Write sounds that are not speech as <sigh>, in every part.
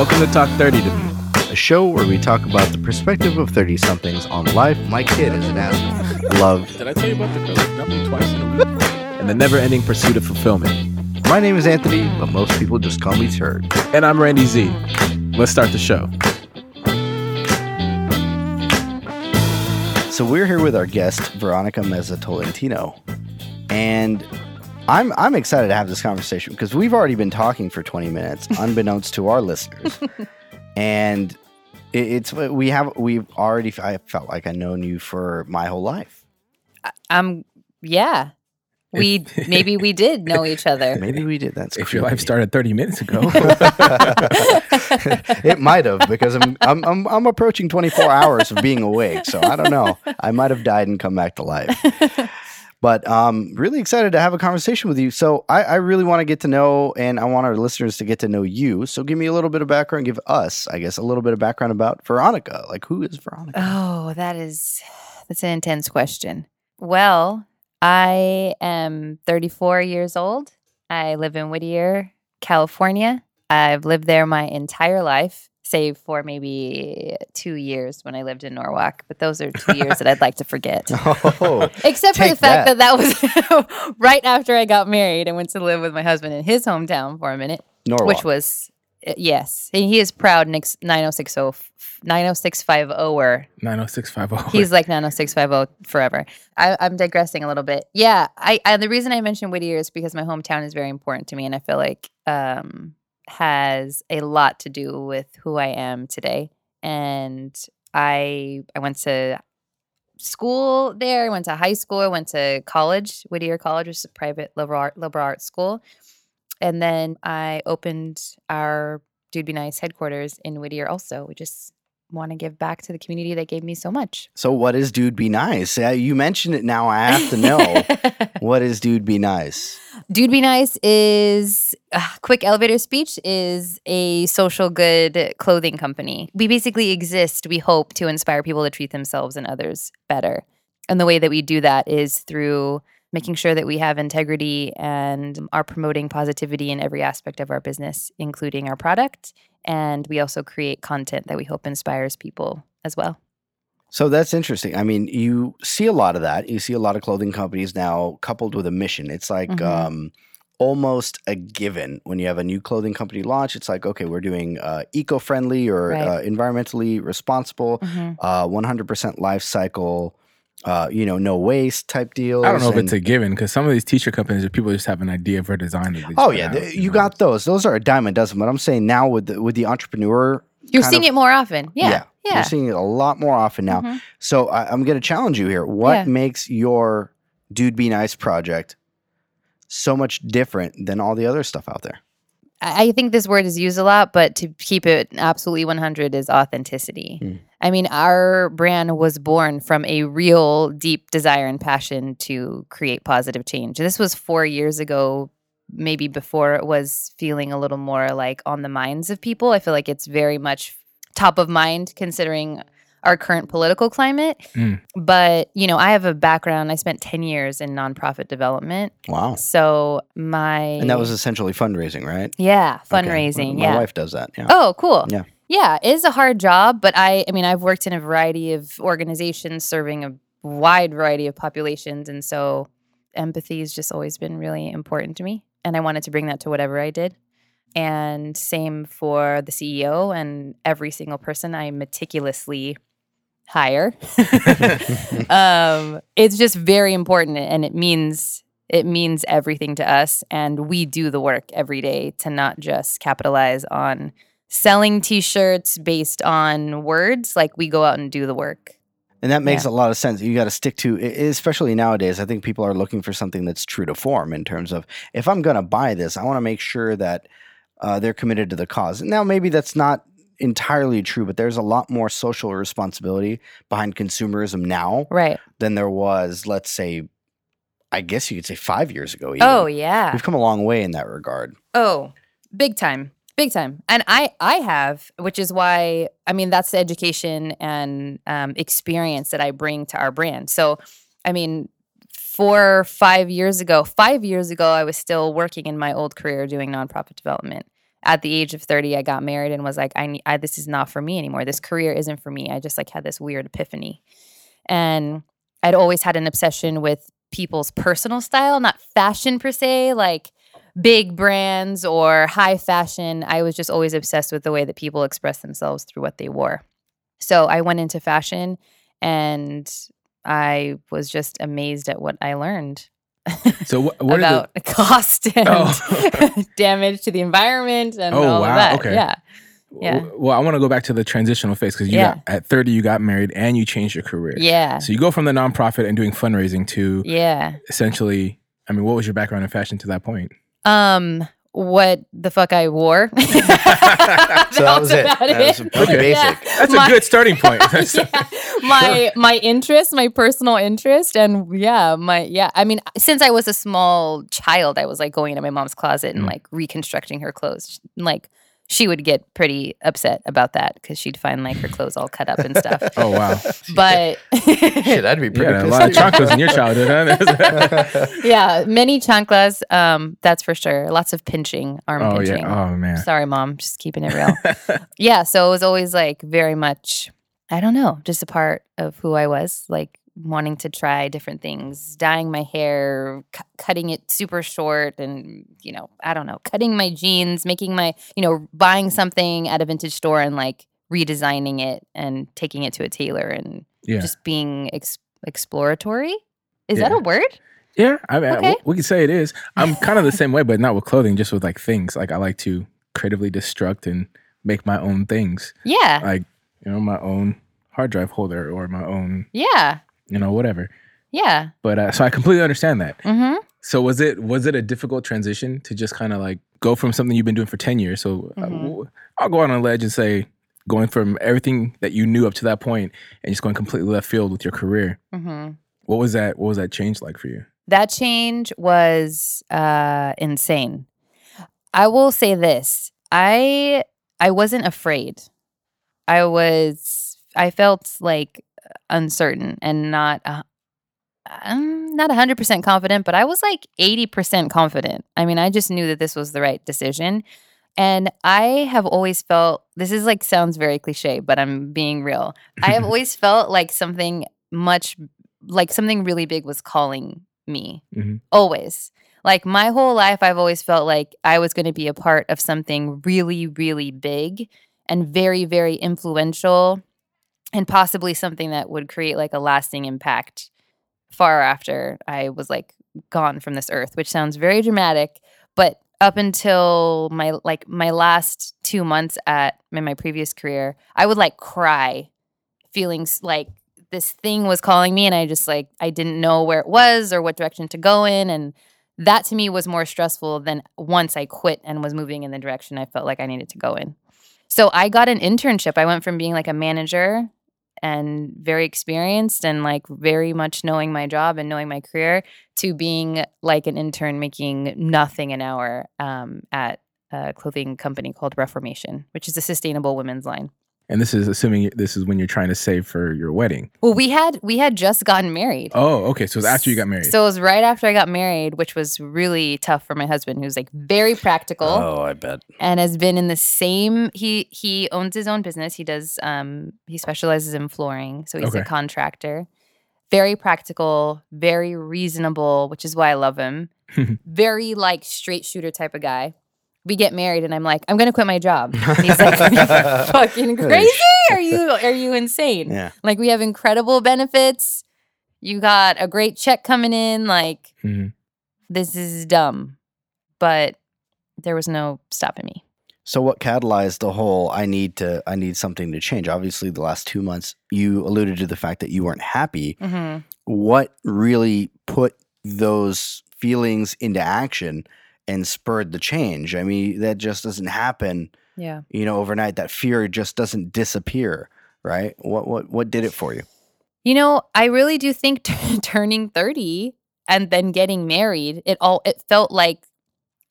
Welcome to Talk 30 to Me. a show where we talk about the perspective of 30 somethings on life. My kid is an asshole. Love. Did I tell you about the girl twice in a week? and the never ending pursuit of fulfillment. My name is Anthony, but most people just call me Turd. And I'm Randy Z. Let's start the show. So we're here with our guest, Veronica Meza Tolentino. And I'm I'm excited to have this conversation because we've already been talking for 20 minutes, <laughs> unbeknownst to our listeners. And it, it's we have we've already I felt like I've known you for my whole life. Um, yeah. We <laughs> maybe we did know each other. Maybe we did. That's If your life started 30 minutes ago. <laughs> it might have because I'm, I'm I'm I'm approaching 24 hours of being awake, so I don't know. I might have died and come back to life. But um, really excited to have a conversation with you. So I, I really want to get to know, and I want our listeners to get to know you. So give me a little bit of background. Give us, I guess, a little bit of background about Veronica. Like, who is Veronica? Oh, that is that's an intense question. Well, I am 34 years old. I live in Whittier, California. I've lived there my entire life, save for maybe two years when I lived in Norwalk. But those are two years that I'd like to forget. <laughs> Oh, Except for the fact that. that that was <laughs> right after I got married and went to live with my husband in his hometown for a minute, Norwalk. which was uh, yes, and he is proud Nix 9060 90650er. 90650. <laughs> He's like 90650 forever. I, I'm digressing a little bit. Yeah, I, I the reason I mentioned Whittier is because my hometown is very important to me, and I feel like um has a lot to do with who I am today. And I I went to school there. I went to high school. I went to college, Whittier College, which is a private liberal art, liberal arts school. And then I opened our Dude Be Nice headquarters in Whittier also. We just want to give back to the community that gave me so much. so what is Dude Be Nice? You mentioned it now. I have to know. <laughs> what is Dude Be Nice? Dude Be Nice is uh, quick elevator speech is a social good clothing company. We basically exist, we hope to inspire people to treat themselves and others better. And the way that we do that is through making sure that we have integrity and are promoting positivity in every aspect of our business, including our product. And we also create content that we hope inspires people as well. So that's interesting. I mean, you see a lot of that. You see a lot of clothing companies now coupled with a mission. It's like Mhm. um, almost a given when you have a new clothing company launch. It's like, okay, we're doing uh, eco-friendly or Right. uh, environmentally responsible, uh, 100% life cycle, uh, you know, no waste type deals. I don't know if it's a given because some of these t-shirt companies, people just have an idea for a design. That they Oh yeah, out, th- you you know? got those. Those are a dime a dozen. But I'm saying now with the, with the entrepreneur, You're seeing of- it more often. Yeah. Yeah. You're seeing it a lot more often now. Mhm. So I, I'm going to challenge you here. What Yeah. makes your Dude Be Nice project so much different than all the other stuff out there? I think this word is used a lot, but to keep it absolutely 100 is authenticity. Mm. I mean, our brand was born from a real deep desire and passion to create positive change. This was four years ago, maybe before it was feeling a little more like on the minds of people. I feel like it's very much top of mind considering our current political climate. Mm. But, you know, I have a background, I spent 10 years in nonprofit development. Wow. So my. And that was essentially fundraising, right? Yeah, Okay. fundraising. My yeah. wife does that. Yeah. Oh, cool. Yeah. Yeah, it is a hard job, but I I mean, I've worked in a variety of organizations serving a wide variety of populations and so empathy has just always been really important to me and I wanted to bring that to whatever I did. And same for the CEO and every single person I meticulously hire. <laughs> um, it's just very important and it means it means everything to us and we do the work every day to not just capitalize on selling t-shirts based on words like we go out and do the work And that makes Yeah. a lot of sense. You got to stick to, especially nowadays. I think people are looking for something that's true to form in terms of if I'm going to buy this, I want to make sure that uh, they're committed to the cause. Now, maybe that's not entirely true, but there's a lot more social responsibility behind consumerism now right than there was, let's say, I guess you could say five years ago. Even. oh yeah we've come a long way in that regard. oh big time big time and i i have which is why i mean that's the education and um, experience that i bring to our brand so i mean four or five years ago five years ago i was still working in my old career doing nonprofit development at the age of 30 I got married and was like I, I this is not for me anymore. This career isn't for me. I just like had this weird epiphany. And I'd always had an obsession with people's personal style, not fashion per se, like big brands or high fashion. I was just always obsessed with the way that people express themselves through what they wore. So I went into fashion and I was just amazed at what I learned So what, what about cost and Oh. <laughs> damage to the environment and Oh, all wow, of that. okay. Yeah. yeah. Well, I want to go back to the transitional phase because you Yeah. got at 30 you got married and you changed your career. Yeah. So you go from the nonprofit and doing fundraising to Yeah. essentially. I mean, what was your background in fashion to that point? Um, what the fuck I wore. <laughs> <laughs> So that was it. about That was pretty Okay. basic. That's <laughs> My- a good starting point. That's- yeah. my my interest, my personal interest, and yeah, my yeah. I mean, since I was a small child, I was like going into my mom's closet and Mm. like reconstructing her clothes. Like she would get pretty upset about that because she'd find like her clothes all cut up and stuff. <laughs> Oh wow! <laughs> But Shit, I'd be pretty had a lot of too. chanclas in your childhood, huh? <laughs> yeah, many chanclas. Um, that's for sure. Lots of pinching, arm oh pinching. yeah. Oh man. Sorry, mom. Just keeping it real. yeah. So it was always like very much, I don't know, just a part of who I was, like wanting to try different things, dyeing my hair, cu- cutting it super short, and, you know, I don't know, cutting my jeans, making my, you know, buying something at a vintage store and like redesigning it and taking it to a tailor and Yeah. just being ex- exploratory. Is that a word? Yeah, I mean, Okay. we can say it is. I'm <laughs> kind of the same way, but not with clothing, just with like things. Like I like to creatively destruct and make my own things, Yeah. like you know, my own hard drive holder or my own, Yeah. You know, whatever. Yeah. But uh, so I completely understand that. Mm-hmm. So was it was it a difficult transition to just kind of like go from something you've been doing for ten years? So uh, Mhm. w- I'll go on a ledge and say going from everything that you knew up to that point and just going completely left field with your career. Mm-hmm. What was that? What was that change like for you? that change was uh insane i will say this i i wasn't afraid i was i felt like uncertain and not uh, um, not 100% confident but i was like 80% confident. I mean i just knew that this was the right decision. And i have always felt this is like sounds very cliche but i'm being real. I have <laughs> always felt like something much like something really big was calling me. Mhm. always. Like my whole life i've always felt like i was going to be a part of something really really big and very very influential and possibly something that would create like a lasting impact far after i was like gone from this earth which sounds very dramatic but up until my like my last 2 months at in my previous career i would like cry feeling like this thing was calling me and I just like I didn't know where it was or what direction to go in and that to me was more stressful than once I quit and was moving in the direction I felt like I needed to go in. So I got an internship. I went from being like a manager and very experienced and like very much knowing my job and knowing my career to being like an intern making nothing an hour um, at a clothing company called Reformation, which is a sustainable women's line. And this is assuming this is when you're trying to save for your wedding. Well, we had we had just gotten married. Oh, okay. So it was after you got married. So it was right after I got married, which was really tough for my husband, who's like very practical Oh, I bet. and has been in the same. He he owns his own business. He does um he specializes in flooring, so he's Okay. a contractor. Very practical, very reasonable, which is why I love him. <laughs> very like straight shooter type of guy. We get married, and I'm like, I'm gonna quit my job. <laughs> And he's like, <laughs> fucking crazy? Are you are you insane? Yeah. Like we have incredible benefits. You got a great check coming in. Like Mhm. this is dumb, but there was no stopping me. So what catalyzed the whole I need to I need something to change? Obviously the last 2 months you alluded to the fact that you weren't happy. Mm-hmm. What really put those feelings into action and spurred the change? I mean, that just doesn't happen, Yeah. you know, overnight. That fear just doesn't disappear, right? What what what did it for you? You know, I really do think <laughs> turning 30 and then getting married, it all it felt like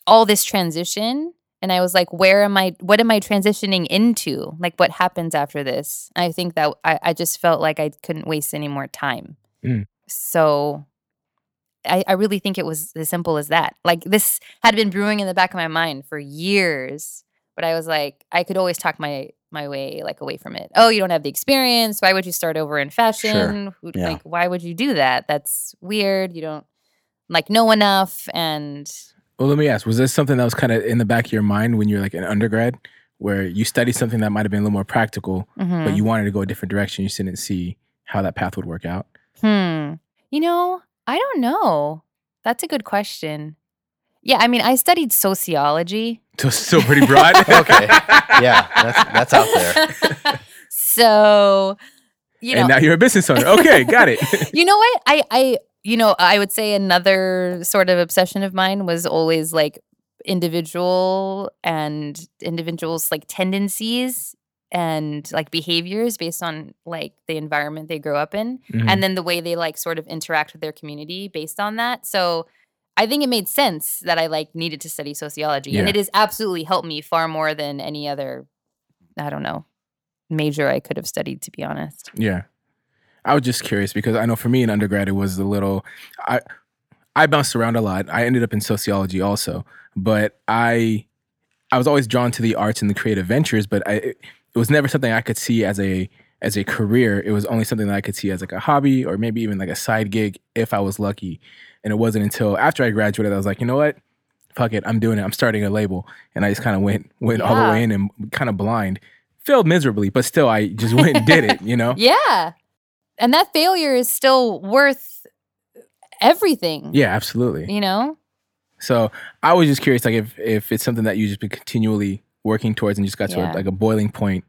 all this transition and I was like, where am I what am I transitioning into? Like what happens after this? I think that I, I just felt like I couldn't waste any more time. Mm. So I, I really think it was as simple as that. Like this had been brewing in the back of my mind for years, but I was like, I could always talk my my way like away from it. Oh, you don't have the experience. Why would you start over in fashion? Who- Yeah. Like, why would you do that? That's weird. You don't like know enough. And Well, let me ask: Was this something that was kind of in the back of your mind when you're like an undergrad, where you studied something that might have been a little more practical, Mhm. but you wanted to go a different direction? You just didn't see how that path would work out. Hmm. You know, I don't know. That's a good question. Yeah, I mean, I studied sociology. So still pretty broad. <laughs> Okay. Yeah, that's that's out there. <laughs> so, you know, and now you're a business owner. Okay, got it. <laughs> you know what? I I you know, I would say another sort of obsession of mine was always like individual and individuals like tendencies and like behaviors based on like the environment they grow up in Mhm. and then the way they like sort of interact with their community based on that. So I think it made sense that I like needed to study sociology and it has absolutely helped me far more than any other I don't know major I could have studied to be honest. Yeah. I was just curious because I know for me in undergrad it was a little I I bounced around a lot. I ended up in sociology also, but I I was always drawn to the arts and the creative ventures, but I it, was never something I could see as a as a career. It was only something that I could see as like a hobby or maybe even like a side gig if I was lucky. And it wasn't until after I graduated I was like, you know what? Fuck it, I'm doing it. I'm starting a label. And I just kind of went went all the way in and kind of blind. Failed miserably, but still I just went and did it, you know? <laughs> Yeah. And that failure is still worth everything. Yeah, absolutely. You know? So I was just curious, like if if it's something that you just been continually working towards and just got to Yeah. like a boiling point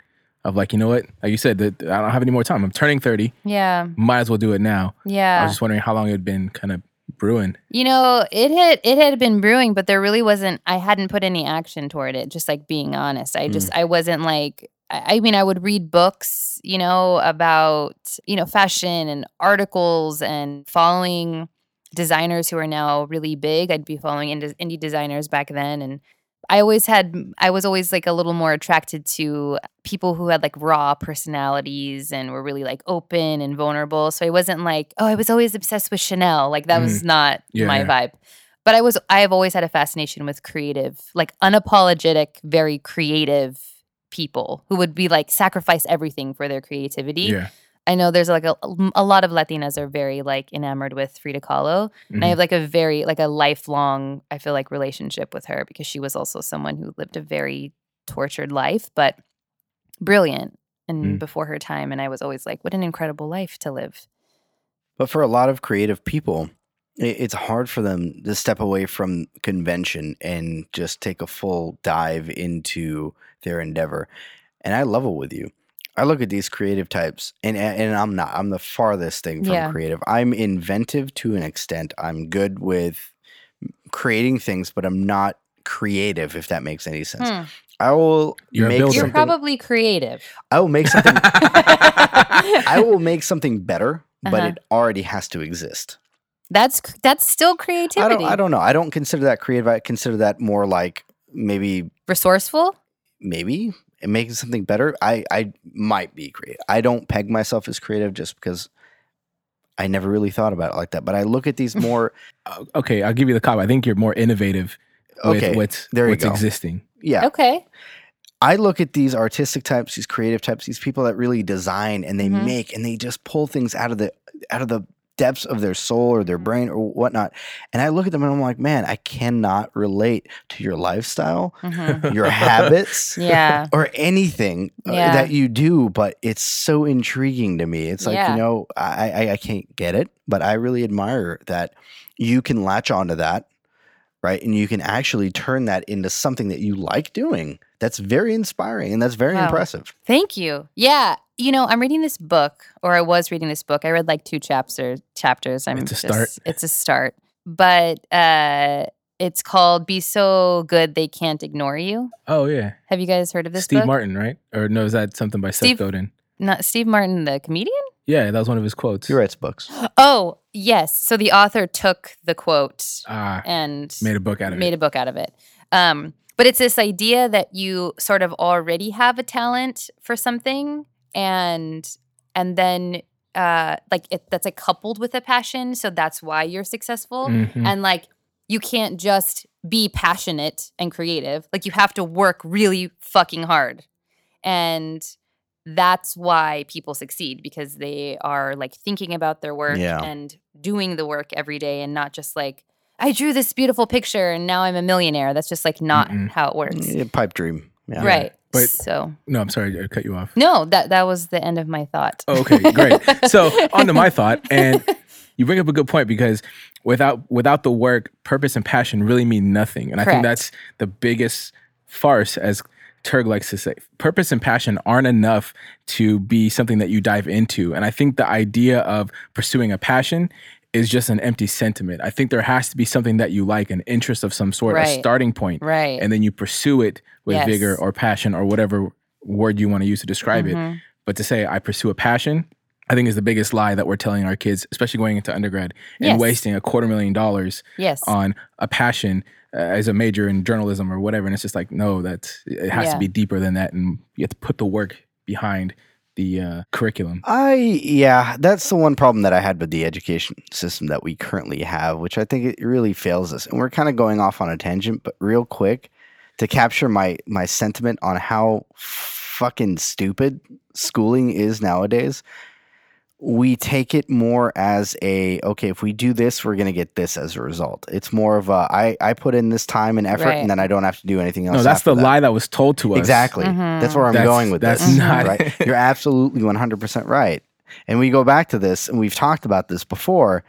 of like, you know what, like you said, that I don't have any more time. I'm turning thirty. Yeah. Might as well do it now. Yeah. I was just wondering how long it had been kind of brewing. You know, it had it had been brewing, but there really wasn't I hadn't put any action toward it, just like being honest. I just mm. I wasn't like I mean, I would read books, you know, about, you know, fashion and articles and following designers who are now really big. I'd be following indie designers back then and I always had I was always like a little more attracted to people who had like raw personalities and were really like open and vulnerable. So I wasn't like, oh, I was always obsessed with Chanel. Like that mm-hmm. was not Yeah, my vibe. But I was I have always had a fascination with creative, like unapologetic, very creative people who would be like sacrifice everything for their creativity. Yeah. I know there's like a, a lot of Latinas are very like enamored with Frida Kahlo. And I Mhm. have like a very like a lifelong I feel like relationship with her because she was also someone who lived a very tortured life, but brilliant and Mm. before her time. And I was always like, what an incredible life to live. But for a lot of creative people, it's hard for them to step away from convention and just take a full dive into their endeavor. And I level with you. I look at these creative types, and and I'm not. I'm the farthest thing from Yeah. creative. I'm inventive to an extent. I'm good with creating things, but I'm not creative. If that makes any sense, Hmm. I will You're make builder. You're something. probably creative. I will make something. <laughs> I will make something better, but Uh-huh. it already has to exist. That's that's still I creativity. don't, I don't know. I don't consider that creative. I consider that more like maybe, Resourceful? maybe making something better. I, I might be creative. I don't peg myself as creative just because I never really thought about it like that. But I look at these <laughs> more, okay, I'll give you the cop. I think you're more innovative with okay, what's there you what's go. existing. yeah. Okay. I look at these artistic types, these creative types, these people that really design and they Mhm. make and they just pull things out of the out of the depths of their soul or their brain or whatnot. And I look at them and I'm like, man, I cannot relate to your lifestyle, Mhm. your habits, <laughs> Yeah. or anything uh, Yeah. that you do, but it's so intriguing to me. It's like, Yeah. you know, I, I I can't get it, but I really admire that you can latch onto that, right? And you can actually turn that into something that you like doing. That's very inspiring and that's very Wow. impressive. Thank you. Yeah. You know, I'm reading this book, or I was reading this book. I read like two chapters. Chapters. I'm It's a just, start. It's a start, but uh, it's called "Be So Good They Can't Ignore You." Oh yeah, Have you guys heard of this Steve book? Martin, right? Or no, is that something by Steve- Seth Godin? Not Steve Martin, the comedian. Yeah, that was one of his quotes. He writes books. Oh, yes. So the author took the quote Ah, and made a book out of made it. a book out of it. Um, but it's this idea that you sort of already have a talent for something, and and then uh, like it, that's like coupled with a passion, so that's why you're successful. Mhm. And like you can't just be passionate and creative. Like you have to work really fucking hard. And that's why people succeed because they are like thinking about their work Yeah. and doing the work every day and not just like I drew this beautiful picture and now I'm a millionaire. That's just like not Mm-mm. how it works. Yeah, pipe dream. Yeah. Right. But- so No, I'm sorry, I cut you off. no, that that was the end of my thought. Oh, okay, great. So <laughs> on to my thought, and you bring up a good point because without without the work, purpose and passion really mean nothing. And I think that's the biggest farce, as Turd likes to say. Purpose and passion aren't enough to be something that you dive into. And I think the idea of pursuing a passion is just an empty sentiment. I think there has to be something that you like, an interest of some sort, a starting point, Right. and then you pursue it with Yes. vigor or passion or whatever word you want to use to describe it. Mhm. But to say I pursue a passion, I think is the biggest lie that we're telling our kids, especially going into undergrad and Yes. wasting a quarter million dollars Yes. on a passion uh, as a major in journalism or whatever. And it's just like, no, that's it has Yeah. to be deeper than that, and you have to put the work behind the uh, curriculum. I yeah, that's the one problem that I had with the education system that we currently have, which I think it really fails us. And we're kind of going off on a tangent, but real quick to capture my my sentiment on how fucking stupid schooling is nowadays. We take it more as a okay, if we do this, we're gonna get this as a result. It's more of a I I put in this time and effort, Right. and then I don't have to do anything else. No, that's after the that. lie that was told to us. Exactly. Mhm. That's where I'm That's- going with that's this. not- right. <laughs> You're absolutely 100% right. And we go back to this, and we've talked about this before.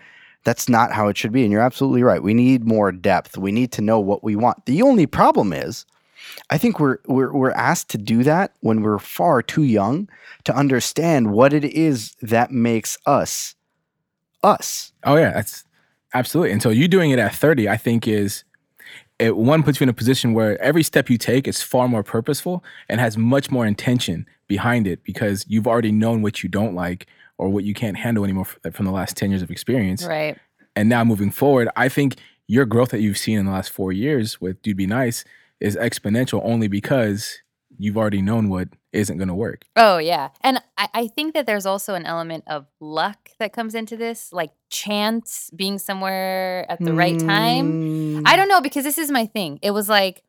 That's not how it should be. And you're absolutely right. We need more depth. We need to know what we want. The only problem is, I think we're we're we're asked to do that when we're far too young to understand what it is that makes us us. Oh yeah, that's absolutely. And so you doing it at 30, I think is it one puts you in a position where every step you take is far more purposeful and has much more intention behind it because you've already known what you don't like or what you can't handle anymore from the last 10 years of experience. Right. And now moving forward, I think your growth that you've seen in the last 4 years with Dude Be Nice is exponential only because you've already known what isn't going to work. Oh yeah, and I, I think that there's also an element of luck that comes into this, like chance being somewhere at the right time. Mm, I don't know because this is my thing. It was like,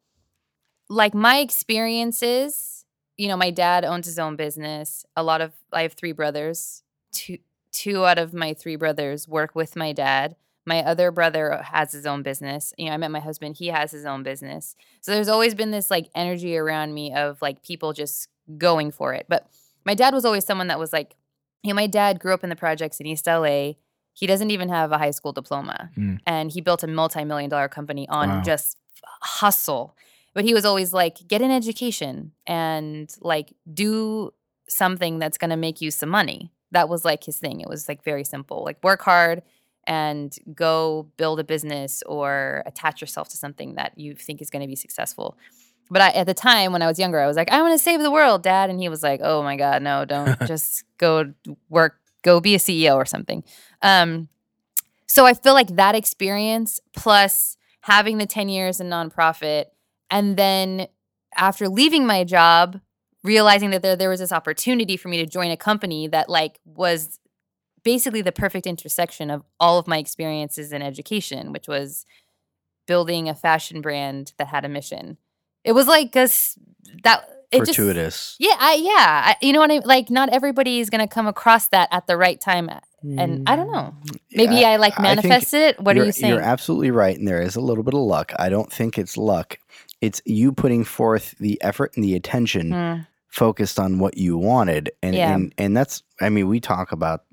like my experiences. You know, my dad owns his own business. A lot of I have three brothers. Two two out of my three brothers work with my dad. My other brother has his own business. You know, I met my husband. He has his own business. So there's always been this like energy around me of like people just going for it. But my dad was always someone that was like, you know, my dad grew up in the projects in East LA. He doesn't even have a high school diploma. Mm. And he built a multi million dollar company on Wow. just hustle. But he was always like, get an education and like do something that's going to make you some money. That was like his thing. It was like very simple like work hard and go build a business or attach yourself to something that you think is going to be successful. But I, at the time when I was younger, I was like, I want to save the world, dad. And he was like, oh my God, no, don't <laughs> just go work, go be a CEO or something. Um, so I feel like that experience plus having the 10 years in nonprofit and then after leaving my job, realizing that there, there was this opportunity for me to join a company that like was basically the perfect intersection of all of my experiences in education, which was building a fashion brand that had a mission. It was like us that it just yeah, I yeah, I, you know what I mean? like. Not everybody is gonna come across that at the right time, and I don't know. Maybe I, like manifest I it. What are you saying? You're absolutely right, and there is a little bit of luck. I don't think it's luck. It's you putting forth the effort and the attention Mm, focused on what you wanted, and Yeah. and and that's. I mean, we talk about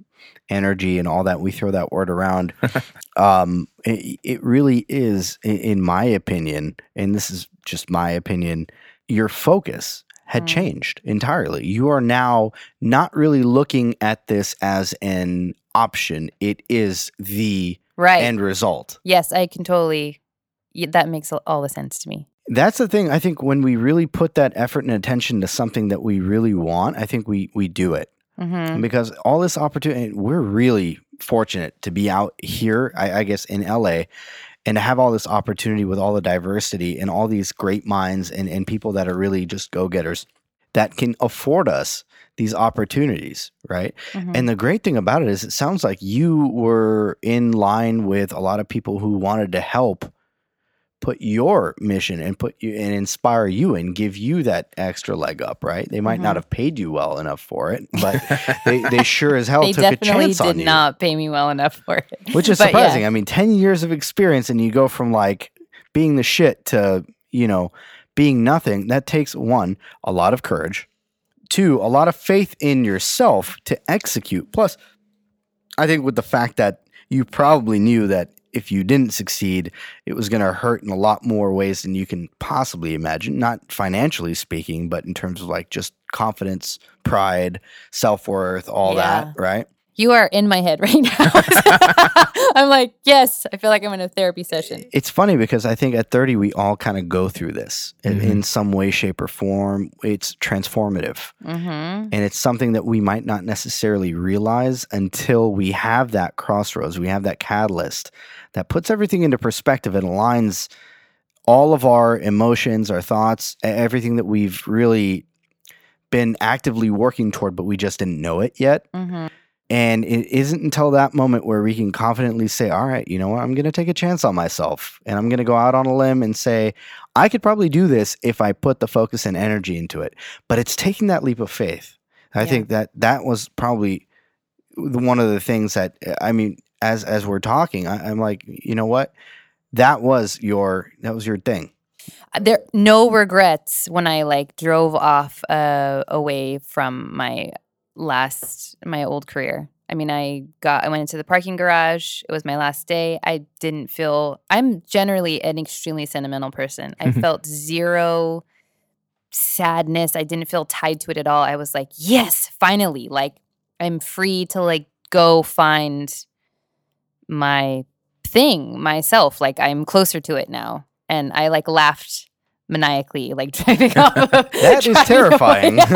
energy and all that. We throw that word around. <laughs> um, it, it really is, in my opinion, and this is just my opinion. Your focus had Mm. changed entirely. You are now not really looking at this as an option. It is the right. end result. yes, I can totally. That makes all the sense to me. That's the thing. I think when we really put that effort and attention to something that we really want, I think we we do it hmm because all this opportunity. We're really fortunate to be out here. I, I guess in LA. And to have all this opportunity with all the diversity and all these great minds and, and people that are really just go getters that can afford us these opportunities, right? hmm And the great thing about it is, it sounds like you were in line with a lot of people who wanted to help put your mission and put you and inspire you and give you that extra leg up, right? They might not Mhm. have paid you well enough for it, but <laughs> they, they sure as hell they took a chance on you. They did not pay me well enough for it. Which is <laughs> But yeah. surprising. I mean, 10 years of experience and you go from like being the shit to, you know, being nothing. That takes one, a lot of courage, two, a lot of faith in yourself to execute. Plus, I think with the fact that you probably knew that if you didn't succeed, it was going to hurt in a lot more ways than you can possibly imagine, not financially speaking, but in terms of like just confidence, pride, self worth, all Yeah. that, right? You are in my head <laughs> right now. <laughs> I'm like, yes, I feel like I'm in a therapy session. It's funny because I think at 30 we all kind of go through this in, Mhm. in some way, shape, or form. It's transformative, Mm-hmm. and it's something that we might not necessarily realize until we have that crossroads. We have that catalyst that puts everything into perspective and aligns all of our emotions, our thoughts, everything that we've really been actively working toward, but we just didn't know it yet. Mm-hmm. And it isn't until that moment where we can confidently say, all right, you know what? I'm going to take a chance on myself and I'm going to go out on a limb and say, I could probably do this if I put the focus and energy into it. But it's taking that leap of faith. I Yeah. think that that was probably one of the things that, I mean, as, as we're talking, I, I'm like, you know what? That was your, that was your thing. There no regrets when I like drove off uh, away from my last my old career. I mean, I got I went into the parking garage. It was my last day. I didn't feel I'm generally an extremely sentimental person. I <laughs> felt zero sadness. I didn't feel tied to it at all. I was like, "Yes, finally. Like I'm free to like go find my thing myself. Like I'm closer to it now." And I like laughed maniacally, like driving off. Of, That is <laughs> terrifying. <laughs>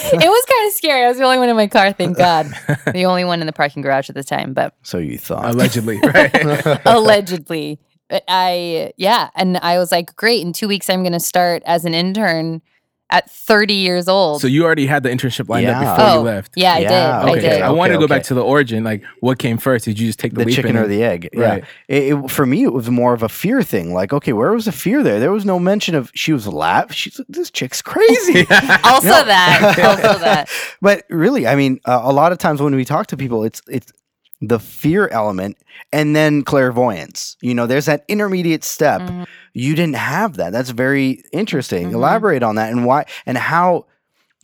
away. <laughs> it was kind of scary. I was the only one in my car, thank God. <laughs> the only one in the parking garage at the time, but So you thought. Allegedly, <laughs> right? allegedly. But I, yeah. And I was like, great. In two weeks, I'm going to start as an intern at 30 years old. so you already had the internship lined Yeah. up before oh, you left. yeah, I Yeah, did. I Okay. I wanted to go back to the origin. Like, what came first? Did you just take the, the leap chicken and- or the egg. Right. Yeah. It, it- for me, it was more of a fear thing. Like, okay, where was the fear there? There was no mention of she was laugh. She's this chick's crazy. <laughs> Also No. that. Also <laughs> that. but really, I mean, uh, a lot of times when we talk to people, it's it's the fear element and then clairvoyance. You know, there's that intermediate step. Mhm. You didn't have that. That's very interesting. Mhm. Elaborate on that and why and how.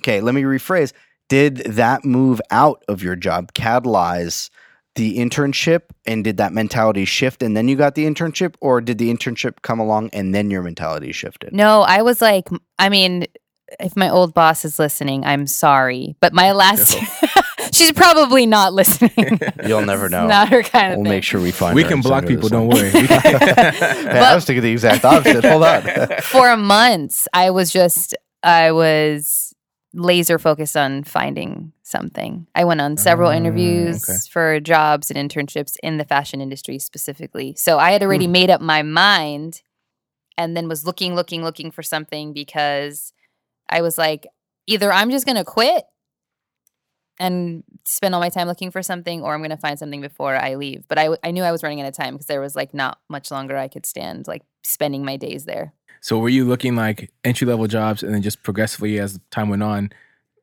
Okay, let me rephrase. Did that move out of your job catalyze the internship and did that mentality shift and then you got the internship or did the internship come along and then your mentality shifted? No, I was like, I mean, if my old boss is listening, I'm sorry. But my last, <laughs> she's probably not listening. <laughs> You'll never know. not her kind of We'll thing. make sure we find we her can and block send her people. this Don't one. worry. We <laughs> can- <laughs> Hey, I was thinking the exact opposite. Hold on. for months i was just i was laser focused on finding something i went on several Ah, interviews okay. for jobs and internships in the fashion industry specifically so i had already made up my mind and then was looking looking looking for something because i was like either i'm just going to quit and spend all my time looking for something or i'm going to find something before i leave but i, I knew i was running out of time because there was like not much longer i could stand like spending my days there so, were you looking like entry level jobs, and then just progressively as time went on,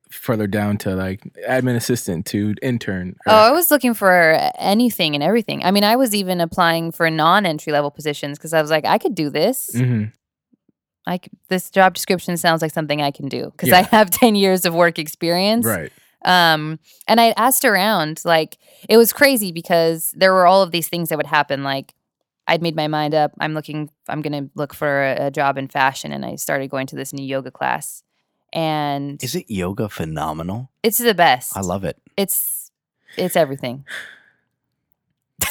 further down to like admin assistant to intern? Oh, I was looking for anything and everything. I mean, I was even applying for non entry level positions because I was like, I could do this. hmm I c- this job description sounds like something I can do because Yeah. I have <laughs> ten years of work experience. right. Um, and I asked around, like it was crazy because there were all of these things that would happen. Like I'd made my mind up. I'm looking. I'm gonna look for a, a job in fashion, and I started going to this new yoga class. And Is it yoga phenomenal? it's the best. I love it. It's it's everything.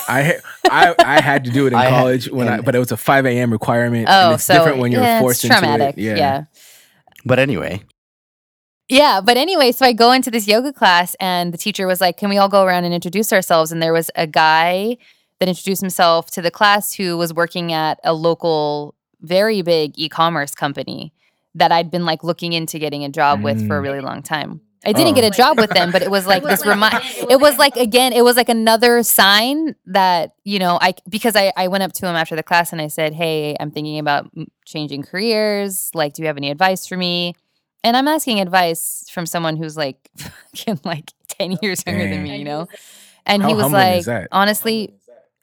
I, I I had to do it in <laughs> I had- college when I, but it was a five a.m. requirement. Oh, and it's so different when you're yeah, forced it's into traumatic. it. yeah. But anyway, Yeah, but anyway, so I go into this yoga class and the teacher was like, "Can we all go around and introduce ourselves?" And there was a guy that introduced himself to the class who was working at a local very big e-commerce company that I'd been like looking into getting a job with for a Mm. really long time. I didn't Oh. get a job with them, but it was like this <laughs> remind. It was like again, it was like another sign that you know I because I I went up to him after the class and I said, "Hey, I'm thinking about changing careers. Like, do you have any advice for me?" And I'm asking advice from someone who's like <laughs> fucking like ten oh, years younger than me, you know. And How he was like, honestly,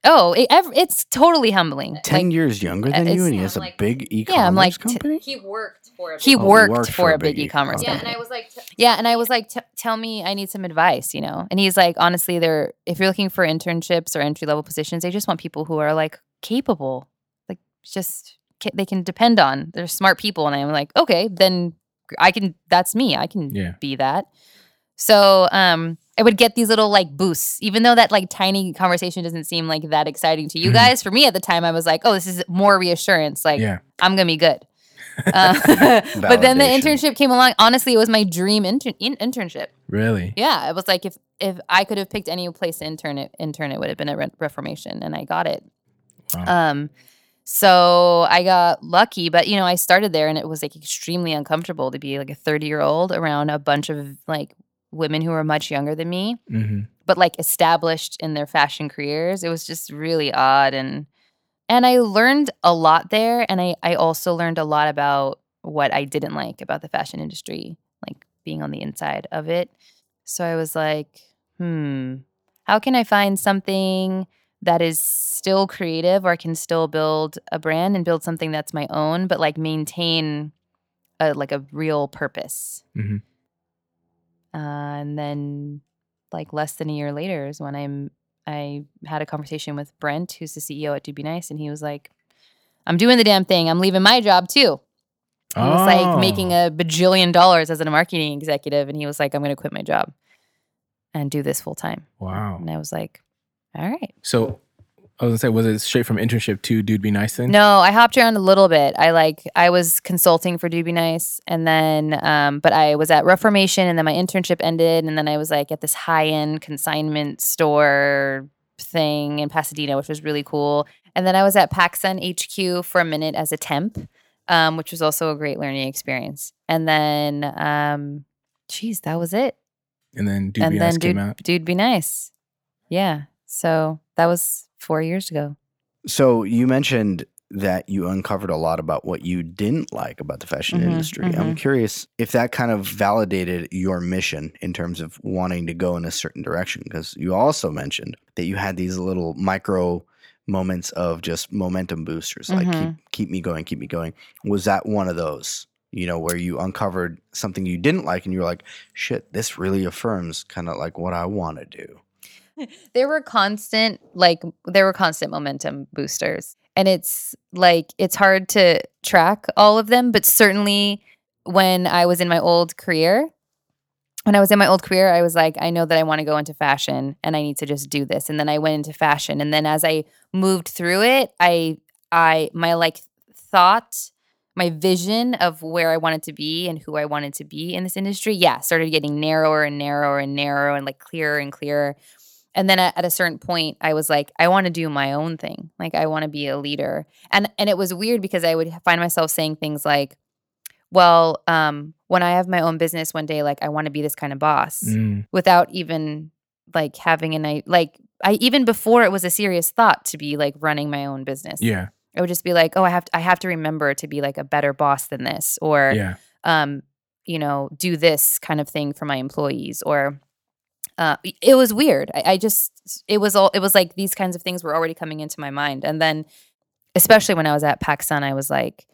oh, it, it's totally humbling. Ten Like, years younger uh, than you, and he yeah, has a I'm like- big e-commerce yeah, I'm like, t- company. he worked for a Oh, he he worked, worked for a big e-commerce company. company. was like, yeah, and I was like, "T- tell me, I need some advice, you know. And he's like, honestly, they're if you're looking for internships or entry level positions, they just want people who are like capable, like just ca- they can depend on. They're smart people, and I'm like, okay, then I can. That's me. I can Yeah. be that. So, um, I would get these little like boosts, even though that like tiny conversation doesn't seem like that exciting to you Mhm. guys. For me at the time, I was like, oh, this is more reassurance. Like, yeah. I'm gonna be good. <laughs> Uh, <laughs> but then the internship came along. Honestly, it was my dream intern- in- internship. Really? Yeah, it was like if if I could have picked any place to intern it, intern it would have been at Re- Reformation, and I got it. Wow. Um, so I got lucky, but you know, I started there, and it was like extremely uncomfortable to be like a 30 year old around a bunch of like women who were much younger than me hmm but like established in their fashion careers. It was just really odd and and I learned a lot there and I I also learned a lot about what I didn't like about the fashion industry, like being on the inside of it. So I was like, hmm, how can I find something that is still creative or I can still build a brand and build something that's my own but like maintain a like a real purpose. Mhm. Uh, and then like less than a year later is when I'm I had a conversation with Brent, who's the CEO at Dude Be Nice, and he was like, "I'm doing the damn thing. I'm leaving my job too." He was like making Oh. a bajillion dollars as a marketing executive, and he was like, "I'm going to quit my job and do this full time." Wow. And I was like, "All right." So I was gonna say, was it straight from internship to Dude Be Nice then? No, I hopped around a little bit. I like I was consulting for Dude Be Nice, and then um, but I was at Reformation, and then my internship ended, and then I was like at this high end consignment store thing in Pasadena, which was really cool. And then I was at PacSun HQ for a minute as a temp, um, which was also a great learning experience. And then, um, geez, that was it. And then Dude and Be then Nice came out. Dude Be Nice, yeah. So that was four years ago. So you mentioned that you uncovered a lot about what you didn't like about the fashion Mhm, industry. I'm mhm. curious if that kind of validated your mission in terms of wanting to go in a certain direction because you also mentioned that you had these little micro moments of just momentum boosters like keep Mhm. keep me going, keep me going. Was that one of those? You know, where you uncovered something you didn't like and you were like, shit, this really affirms kind of like what I want to do. There were constant like there were constant momentum boosters and it's like it's hard to track all of them but certainly when i was in my old career when i was in my old career i was like i know that i want to go into fashion and i need to just do this and then i went into fashion and then as i moved through it i i my like thought my vision of where i wanted to be and who i wanted to be in this industry yeah started getting narrower and narrower and narrower and like clearer and clearer and then at, a certain point i was like i want to do my own thing like i want to be a leader and and it was weird because i would find myself saying things like well um when i have my own business one day like i want to be this kind of boss Mm, without even like having an like i even before it was a serious thought to be like running my own business yeah. it would just be like oh i have to, i have to remember to be like a better boss than this or Yeah. um, you know, do this kind of thing for my employees or uh, it was weird. I, I just it was all it was like these kinds of things were already coming into my mind. And then especially when I was at PacSun, I was like,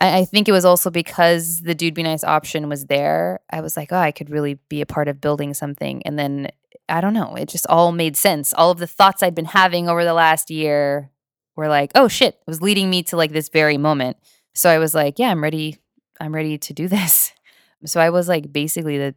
I, I think it was also because the dude be nice option was there. I was like, oh, I could really be a part of building something. And then I don't know, it just all made sense. All of the thoughts I'd been having over the last year were like, oh shit, it was leading me to like this very moment. So I was like, yeah, I'm ready. I'm ready to do <laughs> this. So I was like basically the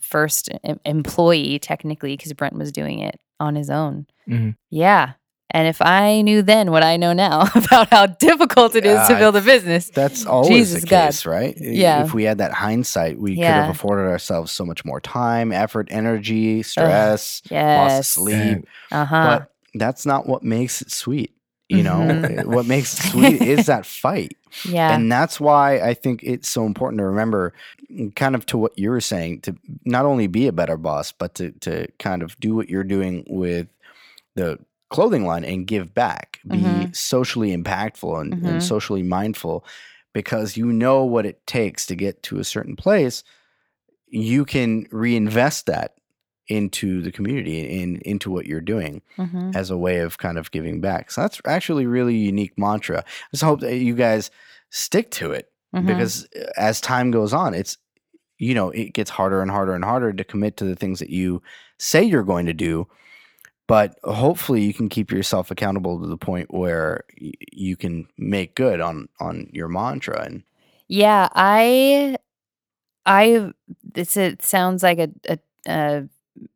first em- employee technically because Brent was doing it on his own. Mhm. Yeah. And if I knew then what I know now <laughs> about how difficult it is to build a business, That's always Jesus the God. case, right? Yeah. If we had that hindsight, we could have afforded ourselves so much more time, effort, energy, stress, lost yes. sleep. Uh huh. But that's not what makes it sweet. You know, Mhm. <laughs> what makes it sweet is <laughs> that fight. Yeah. And that's why I think it's so important to remember, kind of to what you were saying, to not only be a better boss, but to, to kind of do what you're doing with the clothing line and give back, be Mhm. socially impactful and, Mhm. and socially mindful because you know what it takes to get to a certain place. You can reinvest that into the community and into what you're doing Mhm. as a way of kind of giving back. So that's actually really unique mantra. I just hope that you guys stick to it Mhm. because uh, as time goes on, it's you know it gets harder and harder and harder to commit to the things that you say you're going to do. But hopefully, you can keep yourself accountable to the point where y- you can make good on on your mantra. And Yeah, I, I, this it sounds like a, a, a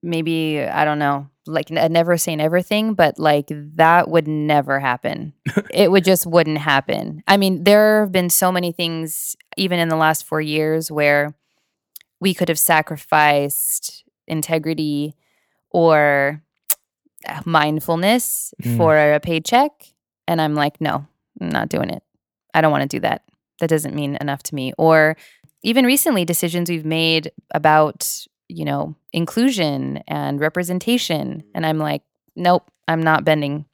maybe I don't know, like a never say never thing, but like that would never happen. <laughs> it would just wouldn't happen. I mean, there have been so many things, even in the last four years, where we could have sacrificed integrity or uh, mindfulness Mm. for a paycheck, and I'm like, no, I'm not doing it. I don't want to do that. That doesn't mean enough to me. Or even recently, decisions we've made about, you know, inclusion and representation. And I'm like, nope, I'm not bending.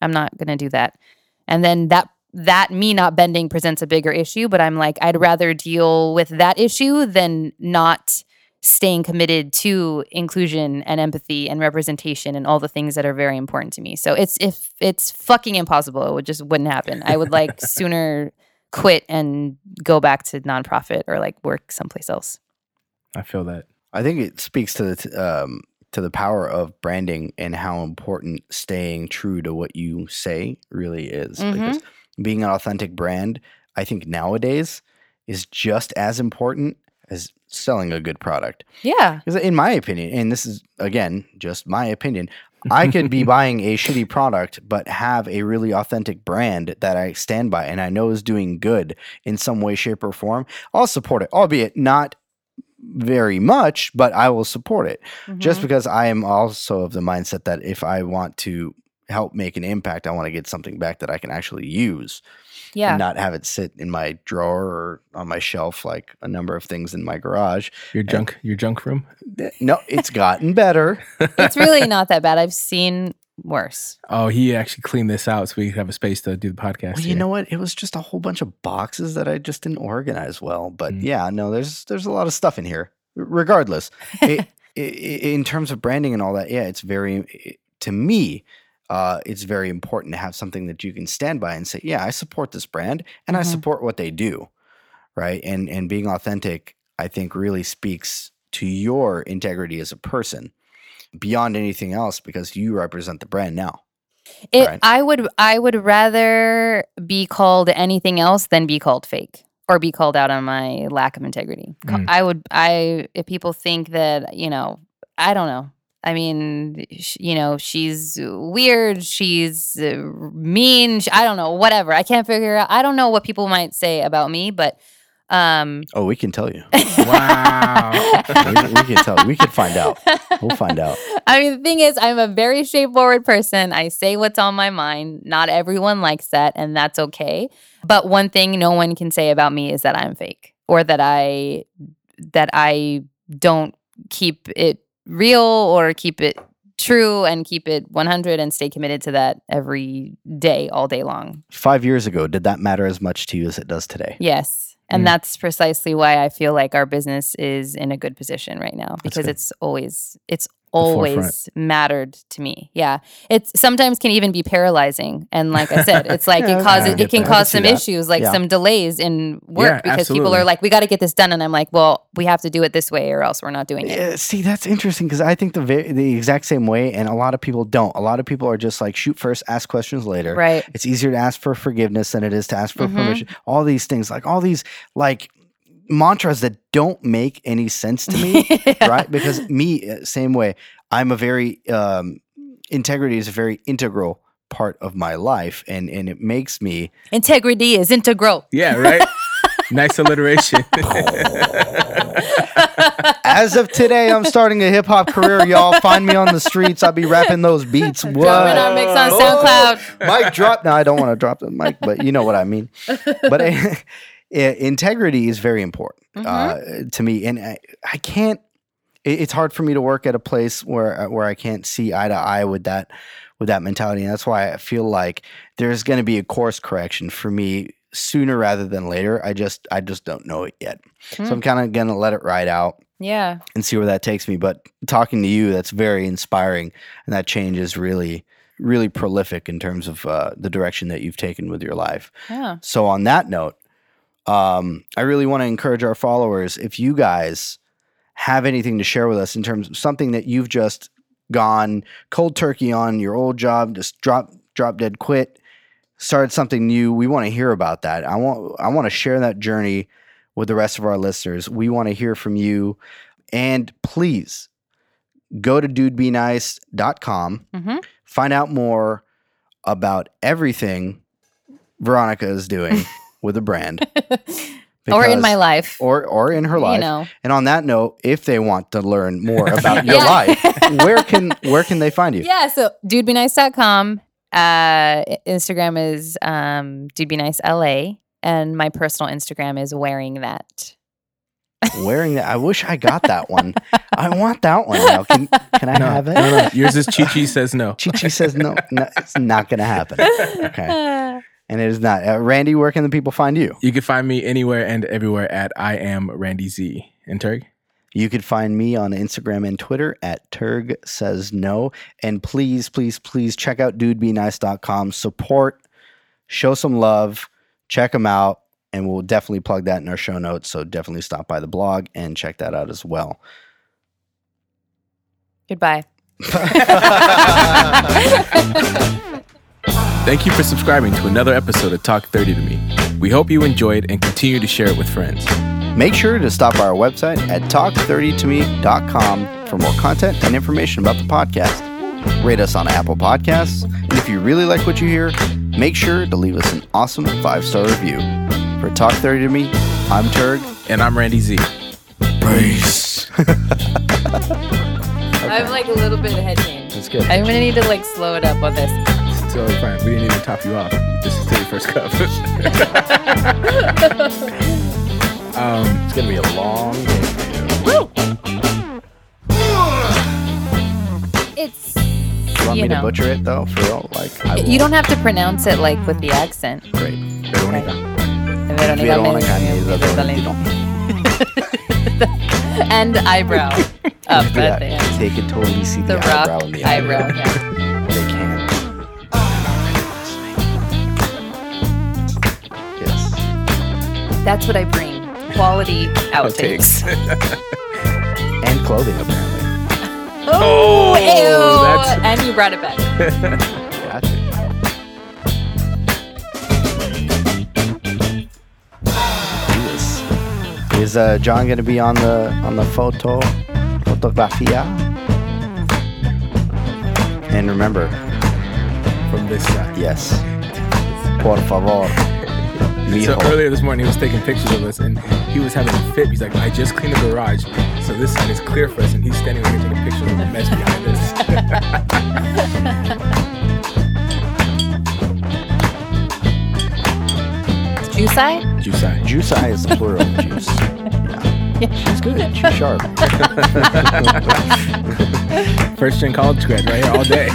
I'm not going to do that. And then that, that me not bending presents a bigger issue, but I'm like, I'd rather deal with that issue than not staying committed to inclusion and empathy and representation and all the things that are very important to me. So it's if it's fucking impossible, it would just wouldn't happen. I would like <laughs> sooner quit and go back to nonprofit or like work someplace else. I feel that. I think it speaks to the t- um, to the power of branding and how important staying true to what you say really is. Mhm. Because being an authentic brand, I think nowadays is just as important as selling a good product. Yeah. Because in my opinion, and this is again just my opinion, I could be <laughs> buying a shitty product but have a really authentic brand that I stand by and I know is doing good in some way, shape, or form. I'll support it, albeit not very much, but I will support it just Mhm. because I am also of the mindset that if I want to help make an impact, I want to get something back that I can actually use yeah. and not have it sit in my drawer or on my shelf like a number of things in my garage. Your junk, your junk room. No, it's gotten better. it's really <laughs> not that bad. I've seen worse. Oh, he actually cleaned this out so we could have a space to do the podcast. Well, you here. know what? It was just a whole bunch of boxes that I just didn't organize well. But Mm. yeah, no, there's there's a lot of stuff in here. Regardless, <laughs> it, i- i- in terms of branding and all that, yeah, it's very i- to me. Uh, it's very important to have something that you can stand by and say, "Yeah, I support this brand and I Mhm. support what they do," right? And and being authentic, I think, really speaks to your integrity as a person beyond anything else because you represent the brand now. It, Right. I would I would rather be called anything else than be called fake or be called out on my lack of integrity. Mm. I would I if people think that, you know, I don't know. I mean, sh- you know, she's weird, she's uh, mean, I don't know, whatever. I can't figure out I don't know what people might say about me, but um Oh, we can tell you. <laughs> Wow. we, we can tell. We can find out. <laughs> We'll find out. I mean, the thing is, I'm a very straightforward person. I say what's on my mind. Not everyone likes that, and that's okay. But one thing no one can say about me is that I'm fake or that I that I don't keep it real or keep it true and keep it 100 and stay committed to that every day, all day long. Five years ago, did that matter as much to you as it does today? Yes. And Mm. that's precisely why I feel like our business is in a good position right now because it's always it's forefront. always mattered to me. Yeah. It sometimes can even be paralyzing. And like I said, it's <laughs> like Yeah, it causes it can that. Cause some that. issues, like Yeah. some delays in work Yeah, because people are like, we got to get this done. And I'm like, well, we have to do it this way or else we're not doing it. Yeah, see, that's interesting because I think the the exact same way, and a lot of people don't. A lot of people are just like shoot first, ask questions later. Right. It's easier to ask for forgiveness than it is to ask for Mhm. permission. All these things, like all these like mantras that don't make any sense to me. <laughs> right? Because me, uh, same way. I'm a very um, integrity is a very integral part of my life, and and it makes me Integrity is integral. yeah, right. <laughs> Nice alliteration. <laughs> As of today, I'm starting a hip hop career, y'all. Find me on the streets. I'll be rapping those beats. What? Dropping our mix on SoundCloud. mic drop. No, I don't want to drop the mic, but you know what I mean. But uh, integrity is very important uh, to me, and I, I can't. It, it's hard for me to work at a place where uh, where I can't see eye to eye with that with that mentality, and that's why I feel like there's going to be a course correction for me sooner rather than later. I just I just don't know it yet, so I'm kind of gonna let it ride out Yeah. and see where that takes me. But talking to you, that's very inspiring, and that change is really, really prolific in terms of uh, the direction that you've taken with your life. Yeah. So, on that note, um, I really want to encourage our followers if you guys have anything to share with us in terms of something that you've just gone cold turkey on your old job, just drop drop dead quit, started something new. We want to hear about that. I want I want to share that journey with the rest of our listeners. We want to hear from you. And please go to dudebenice.com, Mhm. find out more about everything Veronica is doing <laughs> with a brand. <laughs> or in my life. or or in her life. You know. And on that note, if they want to learn more <laughs> about your Yeah. life, <laughs> where can where can they find you? Yeah, so dudebenice.com. Uh Instagram is um dudebenice la and my personal Instagram is wearing that. Wearing that, I wish I got that one. I want that one now. Can can I no, have it? no, no. Yours is Chi Chi says no. Chi Chi says no, no, it's not going to happen. Okay, and it is not. Uh, Randy, where can the people find you? You can find me anywhere and everywhere at I am Randy Z. And Turg? You could find me on Instagram and Twitter at Turg says no. And please, please, please check out dudebenice.com. Support, show some love, check them out. And we'll definitely plug that in our show notes. So definitely stop by the blog and check that out as well. Goodbye. <laughs> <laughs> Thank you for subscribing to another episode of Talk 30 to Me. We hope you enjoyed and continue to share it with friends. Make sure to stop by our website at talk30tome.com for more content and information about the podcast. Rate us on Apple Podcasts. And if you really like what you hear, make sure to leave us an awesome five star review. For Talk 30 to Me, I'm Turg. And I'm Randy Z. Peace. <laughs> I have like a little bit of head change. That's good. I'm gonna need to like slow it up on this. Totally fine. We didn't even top you off. This is your first cup. <laughs> um, It's going to be a long day. It's You want you me to butcher it though? For real? Like, I you don't have to pronounce it like with the accent. Great. Veronica. Veronica Veronica <laughs> and eyebrow <laughs> up at Yeah, the end. They can totally see the, The rock eyebrow the eyebrow. Yeah. That's what I bring. Quality outtakes. <laughs> And clothing, apparently. Oh, Oh, ew. that's- And you brought it back. <laughs> Gotcha. Is uh, John going to be on the on the photo photografia? And remember, From this side. yes, por favor, So mijo. earlier this morning, he was taking pictures of us, and he was having a fit. He's like, "I just cleaned the garage, so this side is clear for us." And he's standing over here taking pictures of the mess behind us. <laughs> Juice eye? Juice side. Juice eye is the plural of juice. <laughs> Yeah. She's good. She's sharp. <laughs> First gen college grad right here all day.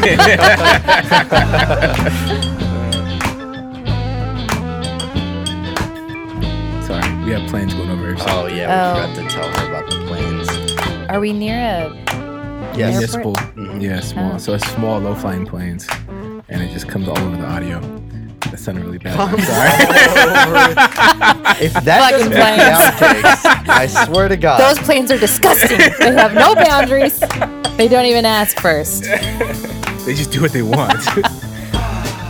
Sorry, we have plans going over here. So. Oh yeah, we Oh. forgot to tell her about the planes. Are we near a. Yes. Municipal. Mhm. Yeah, small. Oh. So it's small, low flying planes, and it just comes all over the audio. That sounded really bad. I'm sorry. <laughs> If that Fucking doesn't make the outtakes, I swear to God. Those planes are disgusting. they have no boundaries. They don't even ask first. <laughs> they just do what they want. <laughs>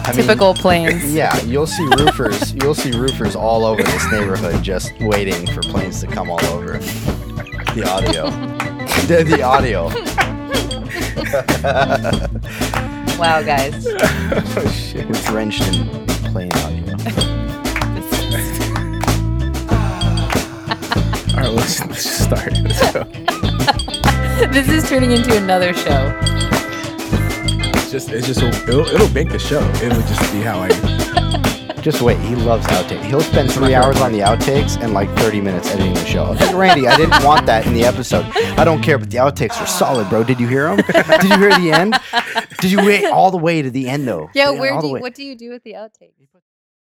I mean, Typical <laughs> planes. Yeah, you'll see roofers. You'll see roofers all over this neighborhood just waiting for planes to come all over. The audio. <laughs> the, the audio. <laughs> Wow, guys. oh shit. We're drenched in plane audio. All right, let's, let's just start. Let's this is turning into another show. It's just, it's just, it'll, it'll bank the show. It'll just be how I. <laughs> Just wait. He loves outtakes. He'll spend three hours on the outtakes and like 30 minutes editing the show. Okay, Randy, I didn't want that in the episode. I don't care, but the outtakes are solid, bro. Did you hear them? Did you hear the end? Did you wait all the way to the end though? Yeah, where the do you, way. what do you do with the outtakes?